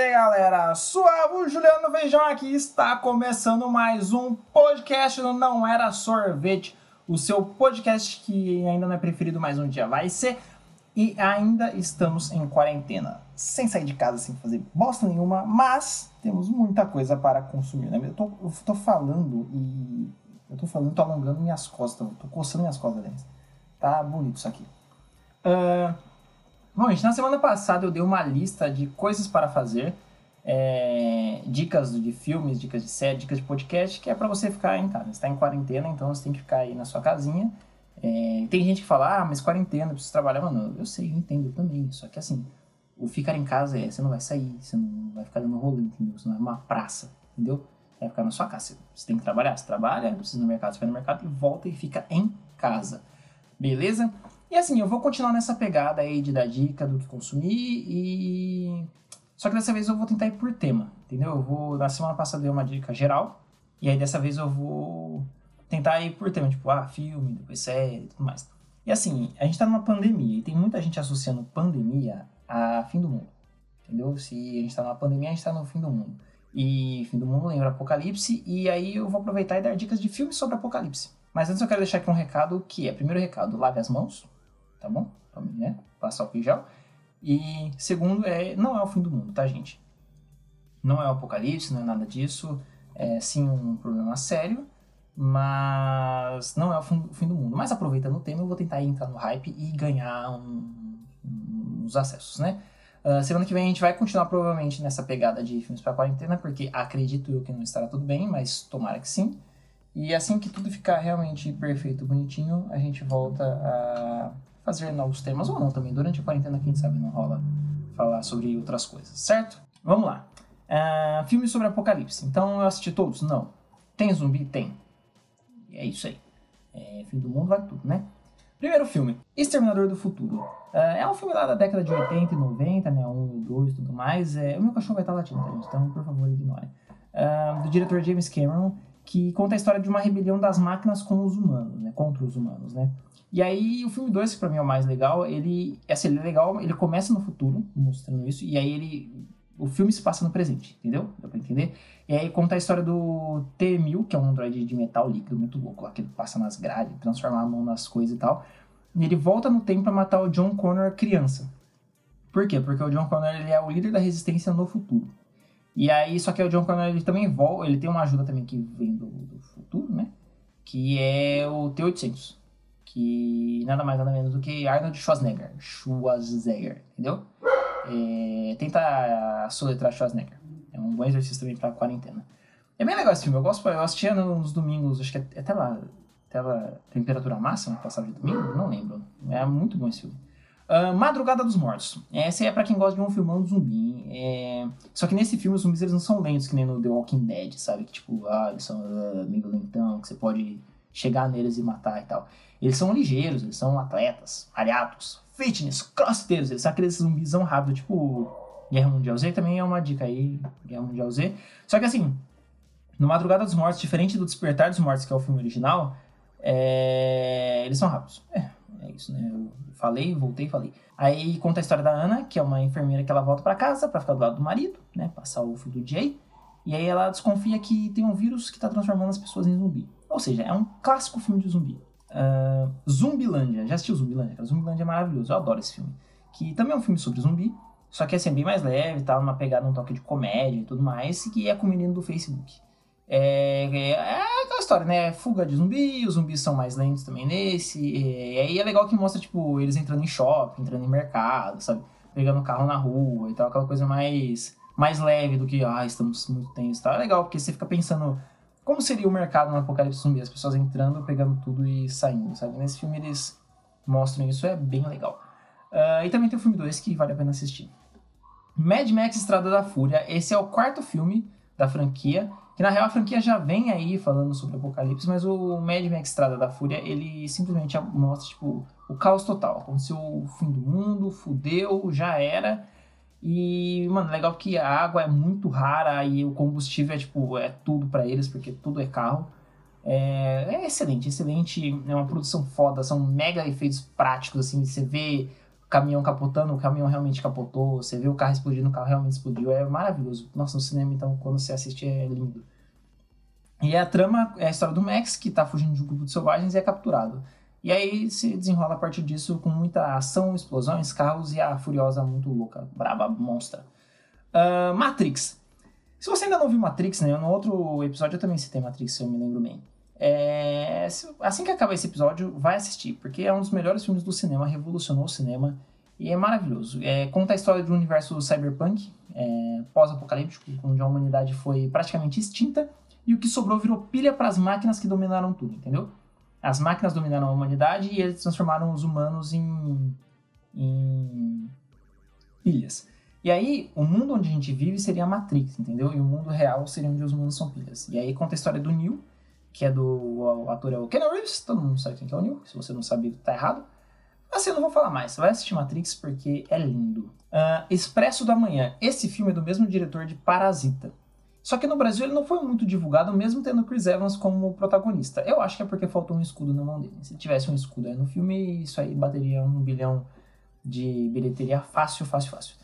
aí, galera? Suave, o Juliano Feijão aqui está começando mais um podcast do Não Era Sorvete, o seu podcast que ainda não é preferido, mais um dia vai ser. E ainda estamos em quarentena, sem sair de casa, sem fazer bosta nenhuma, mas temos muita coisa para consumir, né? Eu tô, eu tô falando e. Eu tô falando, tô alongando minhas costas, tô coçando minhas costas, aliás. Tá bonito isso aqui. Uh, bom, gente, na semana passada eu dei uma lista de coisas para fazer, é, dicas de filmes, dicas de série, dicas de podcast, que é para você ficar em casa. Você está em quarentena, então você tem que ficar aí na sua casinha. É, tem gente que fala, ah, mas quarentena, preciso trabalhar. Mano, eu sei, eu entendo também. Só que assim, o ficar em casa é, você não vai sair, você não vai ficar dando rolê, entendeu? Você não é uma praça, entendeu? Você vai ficar na sua casa. Você tem que trabalhar, você trabalha, precisa ir no mercado, você vai no mercado e volta e fica em casa. Beleza? E assim, eu vou continuar nessa pegada aí de dar dica do que consumir e. Só que dessa vez eu vou tentar ir por tema, entendeu? Eu vou. Na semana passada eu dei uma dica geral, e aí dessa vez eu vou tentar ir por tema, tipo, ah, filme, depois série e tudo mais. E assim, a gente tá numa pandemia e tem muita gente associando pandemia a fim do mundo. Entendeu? Se a gente tá numa pandemia, a gente tá no fim do mundo. E fim do mundo lembra Apocalipse, e aí eu vou aproveitar e dar dicas de filmes sobre Apocalipse. Mas antes eu quero deixar aqui um recado que é, primeiro recado, lave as mãos, tá bom? Né? Passar o pijal. E segundo é, não é o fim do mundo, tá, gente? Não é o apocalipse, não é nada disso. É sim um problema sério, mas não é o fim do mundo. Mas aproveitando o tema, eu vou tentar entrar no hype e ganhar um, uns acessos, né? Uh, semana que vem a gente vai continuar provavelmente nessa pegada de filmes para quarentena, porque acredito eu que não estará tudo bem, mas tomara que sim. E assim que tudo ficar realmente perfeito, bonitinho, a gente volta a fazer novos temas ou não também. Durante a quarentena, quem sabe não rola falar sobre outras coisas, certo? Vamos lá. Uh, filmes sobre apocalipse. Então eu assisti todos? Não. Tem zumbi? Tem. É isso aí. É, fim do mundo vale tudo, né? Primeiro filme, Exterminador do Futuro. Uh, é um filme lá da década de 80 e 90, né? 1 e 2 e tudo mais. É, o meu cachorro vai estar latindo? Então, por favor, ignore. Uh, do diretor James Cameron, que conta a história de uma rebelião das máquinas com os humanos, né? Contra os humanos, né? E aí, o filme 2, que pra mim é o mais legal, ele, assim, ele é legal, ele começa no futuro, mostrando isso, e aí ele, o filme se passa no presente, entendeu? Dá pra entender? E aí conta a história do T-1000, que é um androide de metal líquido muito louco lá, que ele passa nas grades, transforma a mão nas coisas e tal. E ele volta no tempo pra matar o John Connor criança. Por quê? Porque o John Connor ele é o líder da resistência no futuro. E aí, só que o John Connor ele também volta, ele tem uma ajuda também que vem do, do futuro, né? Que é o T-800 que nada mais nada menos do que Arnold Schwarzenegger. Schwarzenegger, entendeu? É, tenta soletrar Schwarzenegger. É um bom exercício também pra quarentena. É bem legal esse filme, eu gosto, eu assistia nos domingos, acho que é até lá, até lá, temperatura máxima, passava de domingo, não lembro. É muito bom esse filme. Uh, Madrugada dos Mortos. Essa é para quem gosta de um filmão zumbi. É... Só que nesse filme os zumbis eles não são lentos que nem no The Walking Dead, sabe? Que tipo, ah, eles são uh, meio lentão, que você pode chegar neles e matar e tal. Eles são ligeiros, eles são atletas, aliados, fitness, crossfiteiros, eles são aqueles zumbizão rápido, tipo Guerra Mundial Z, também é uma dica aí, Guerra Mundial Z. Só que assim, no Madrugada dos Mortos, diferente do Despertar dos Mortos, que é o filme original, é... eles são rápidos. É, é isso, né? Eu falei, voltei falei. Aí conta a história da Ana, que é uma enfermeira que ela volta para casa para ficar do lado do marido, né? Passar o filho do Jay. E aí ela desconfia que tem um vírus que tá transformando as pessoas em zumbi. Ou seja, é um clássico filme de zumbi. Uh, Zumbilândia. Já assistiu Zumbilândia? Cara? Zumbilândia é maravilhoso. Eu adoro esse filme. Que também é um filme sobre zumbi. Só que é assim, bem mais leve, tá? Uma pegada, um toque de comédia e tudo mais. Que é com o menino do Facebook. É, é, é, história, né? Fuga de zumbi, os zumbis são mais lentos também nesse. E aí é legal que mostra, tipo, eles entrando em shopping, entrando em mercado, sabe? Pegando carro na rua e tal, aquela coisa mais, mais leve do que, ah, estamos muito tensos. Tá? É legal, porque você fica pensando como seria o mercado no Apocalipse Zumbi? As pessoas entrando, pegando tudo e saindo, sabe? Nesse filme eles mostram isso, é bem legal. Uh, e também tem o filme 2 que vale a pena assistir. Mad Max Estrada da Fúria, esse é o quarto filme da franquia, que na real a franquia já vem aí falando sobre o Apocalipse, mas o Mad Max Estrada da Fúria, ele simplesmente mostra, tipo, o caos total. Aconteceu o fim do mundo, fudeu, já era, e, mano, legal que a água é muito rara e o combustível é, tipo, é tudo para eles, porque tudo é carro. É, é, excelente, excelente. É uma produção foda, são mega efeitos práticos, assim, você vê caminhão capotando, o caminhão realmente capotou, você vê o carro explodindo, o carro realmente explodiu, é maravilhoso. Nossa, no cinema, então, quando você assiste, é lindo. E a trama é a história do Max, que tá fugindo de um grupo de selvagens e é capturado. E aí se desenrola a partir disso com muita ação, explosões, carros e a Furiosa muito louca, braba, monstra. Uh, Matrix. Se você ainda não viu Matrix, né? No outro episódio eu também citei Matrix, se eu me lembro bem. É, assim que acabar esse episódio, vai assistir, porque é um dos melhores filmes do cinema, revolucionou o cinema e é maravilhoso. É, conta a história um universo cyberpunk, é, pós-apocalíptico, onde a humanidade foi praticamente extinta e o que sobrou virou pilha para as máquinas que dominaram tudo, entendeu? As máquinas dominaram a humanidade e eles transformaram os humanos em, em pilhas. E aí, o mundo onde a gente vive seria a Matrix, entendeu? E o mundo real seria onde os mundos são pilhas. E aí conta a história do Neo, que é do o ator é o Keanu Reeves, todo mundo sabe quem é o Neo, se você não sabe, tá errado. Assim, eu não vou falar mais, você vai assistir Matrix porque é lindo. Uh, Expresso da Manhã, esse filme é do mesmo diretor de Parasita. Só que no Brasil ele não foi muito divulgado, mesmo tendo Chris Evans como protagonista. Eu acho que é porque faltou um escudo na mão dele. Se tivesse um escudo aí no filme, isso aí bateria um bilhão de bilheteria fácil, fácil, fácil.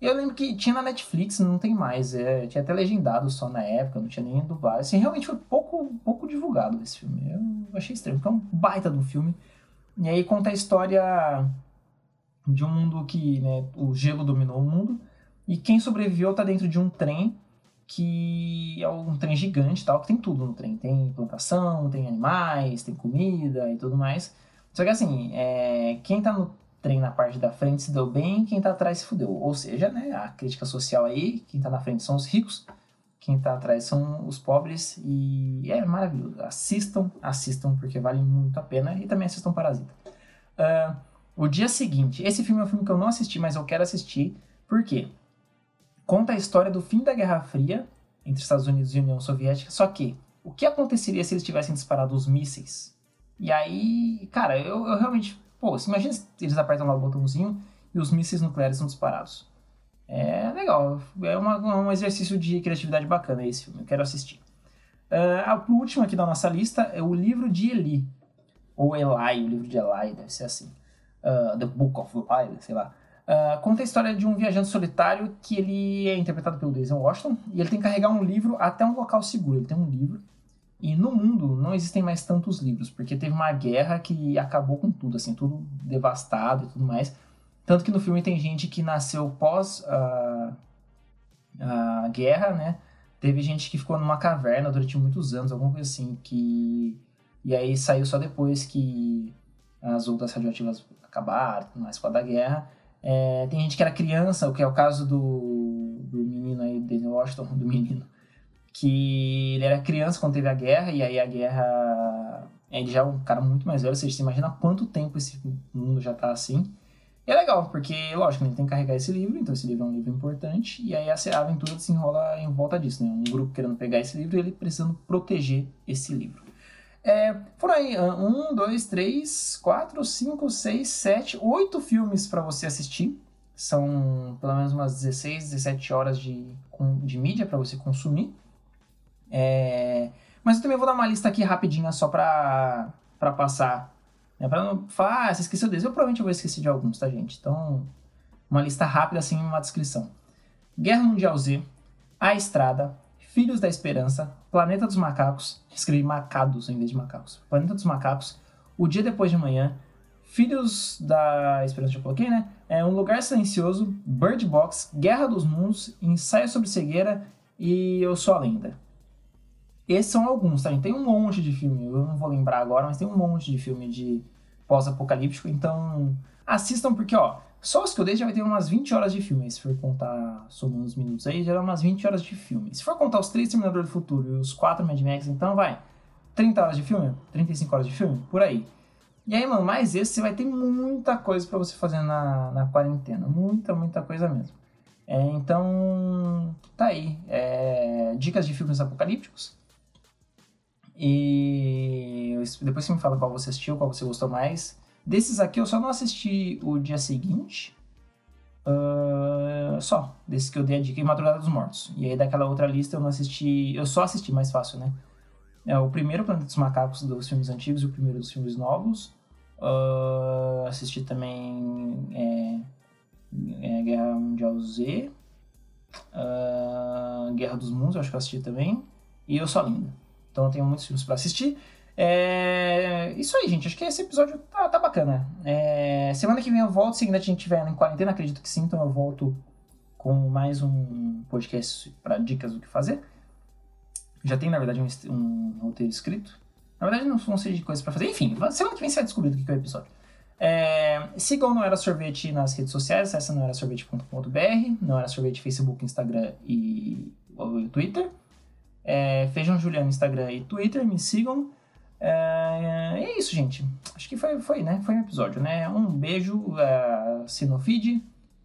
Eu lembro que tinha na Netflix, não tem mais. É, tinha até legendado só na época, não tinha nem dublado. Assim, realmente foi pouco, pouco divulgado esse filme. Eu achei estranho, porque é um baita do filme. E aí conta a história de um mundo que né, o gelo dominou o mundo. E quem sobreviveu tá dentro de um trem que é um trem gigante tal, que tem tudo no trem. Tem plantação, tem animais, tem comida e tudo mais. Só que assim, é, quem tá no trem na parte da frente se deu bem, quem tá atrás se fudeu. Ou seja, né, a crítica social aí, quem tá na frente são os ricos, quem tá atrás são os pobres e é maravilhoso. Assistam, assistam porque vale muito a pena e também assistam Parasita. Uh, o dia seguinte, esse filme é um filme que eu não assisti, mas eu quero assistir, por quê? Conta a história do fim da Guerra Fria entre Estados Unidos e União Soviética, só que o que aconteceria se eles tivessem disparado os mísseis? E aí, cara, eu, eu realmente Pô, imagina se eles apertam lá o botãozinho e os mísseis nucleares são disparados. É legal, é uma, um exercício de criatividade bacana esse filme, eu quero assistir. Uh, o último aqui da nossa lista é o livro de Eli, ou Eli, o livro de Eli, deve ser assim. Uh, The Book of Eli, sei lá. Uh, conta a história de um viajante solitário que ele é interpretado pelo Denzel Washington e ele tem que carregar um livro até um local seguro. Ele tem um livro e no mundo não existem mais tantos livros, porque teve uma guerra que acabou com tudo, assim, tudo devastado e tudo mais. Tanto que no filme tem gente que nasceu pós a, a guerra, né? Teve gente que ficou numa caverna durante muitos anos, alguma coisa assim, que. E aí saiu só depois que as outras radioativas acabaram, mais por da guerra. É, tem gente que era criança, o que é o caso do, do menino aí, Denzel Washington, do menino, que ele era criança quando teve a guerra, e aí a guerra. Ele já é um cara muito mais velho, ou seja, você imagina quanto tempo esse mundo já tá assim. E é legal, porque, lógico, ele tem que carregar esse livro, então esse livro é um livro importante, e aí a aventura se enrola em volta disso, né? Um grupo querendo pegar esse livro e ele precisando proteger esse livro. É, foram aí um, dois, três, quatro, cinco, seis, sete, oito filmes para você assistir. São pelo menos umas 16, 17 horas de, de mídia para você consumir. É... Mas eu também vou dar uma lista aqui rapidinha só pra, pra passar. Né? Pra não falar, ah, você esqueceu desse. Eu provavelmente vou esquecer de alguns, tá, gente? Então, uma lista rápida assim, uma descrição. Guerra Mundial Z, A Estrada, Filhos da Esperança, Planeta dos Macacos, escrevi macados em vez de macacos. Planeta dos Macacos, O Dia Depois de Amanhã, Filhos da Esperança, já coloquei, né? É Um Lugar Silencioso, Bird Box, Guerra dos Mundos, Ensaio sobre Cegueira e Eu Sou a Lenda. Esses são alguns, tá? Tem um monte de filme, eu não vou lembrar agora, mas tem um monte de filme de pós-apocalíptico, então assistam porque, ó, só os que eu dei já vai ter umas 20 horas de filme. Se for contar, somando uns minutos aí, já dá umas 20 horas de filme. Se for contar os três Terminador do Futuro e os quatro Mad Max, então vai 30 horas de filme, 35 horas de filme, por aí. E aí, mano, mais esse, você vai ter muita coisa para você fazer na, na quarentena. Muita, muita coisa mesmo. É, então, tá aí. É, dicas de filmes apocalípticos. E depois você me fala qual você assistiu, qual você gostou mais. Desses aqui eu só não assisti o dia seguinte. Uh, só. Desses que eu dei a dica em Madrugada dos Mortos. E aí daquela outra lista eu não assisti. Eu só assisti mais fácil, né? É o primeiro Planeta dos Macacos dos filmes antigos e o primeiro dos filmes novos. Uh, assisti também é, é, Guerra Mundial Z. Uh, Guerra dos Mundos, acho que eu assisti também. E Eu Sou Linda. Então eu tenho muitos filmes para assistir. É... Isso aí, gente. Acho que esse episódio tá, tá bacana. É... Semana que vem eu volto, se ainda a gente estiver em quarentena, acredito que sim, então eu volto com mais um podcast para dicas do que fazer. Já tem, na verdade, um, um roteiro escrito. Na verdade, não ser de coisas para fazer. Enfim, semana que vem você vai descobrir do que é o episódio. É, sigam Não Era Sorvete nas redes sociais, acessa noerasorvete.com.br, Não Era Sorvete, Facebook, Instagram e Twitter. É, Feijão Juliano, Instagram e Twitter, me sigam. É, é isso, gente. Acho que foi, foi, né? Foi um episódio, né? Um beijo, uh, assina o feed.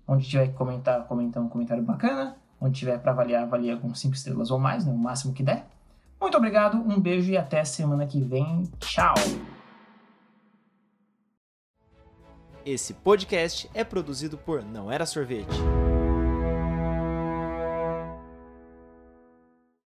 Onde tiver que comentar, comentar um comentário bacana. Onde tiver para avaliar, avalia com 5 estrelas ou mais, né? O máximo que der. Muito obrigado, um beijo e até semana que vem. Tchau! Esse podcast é produzido por Não Era Sorvete.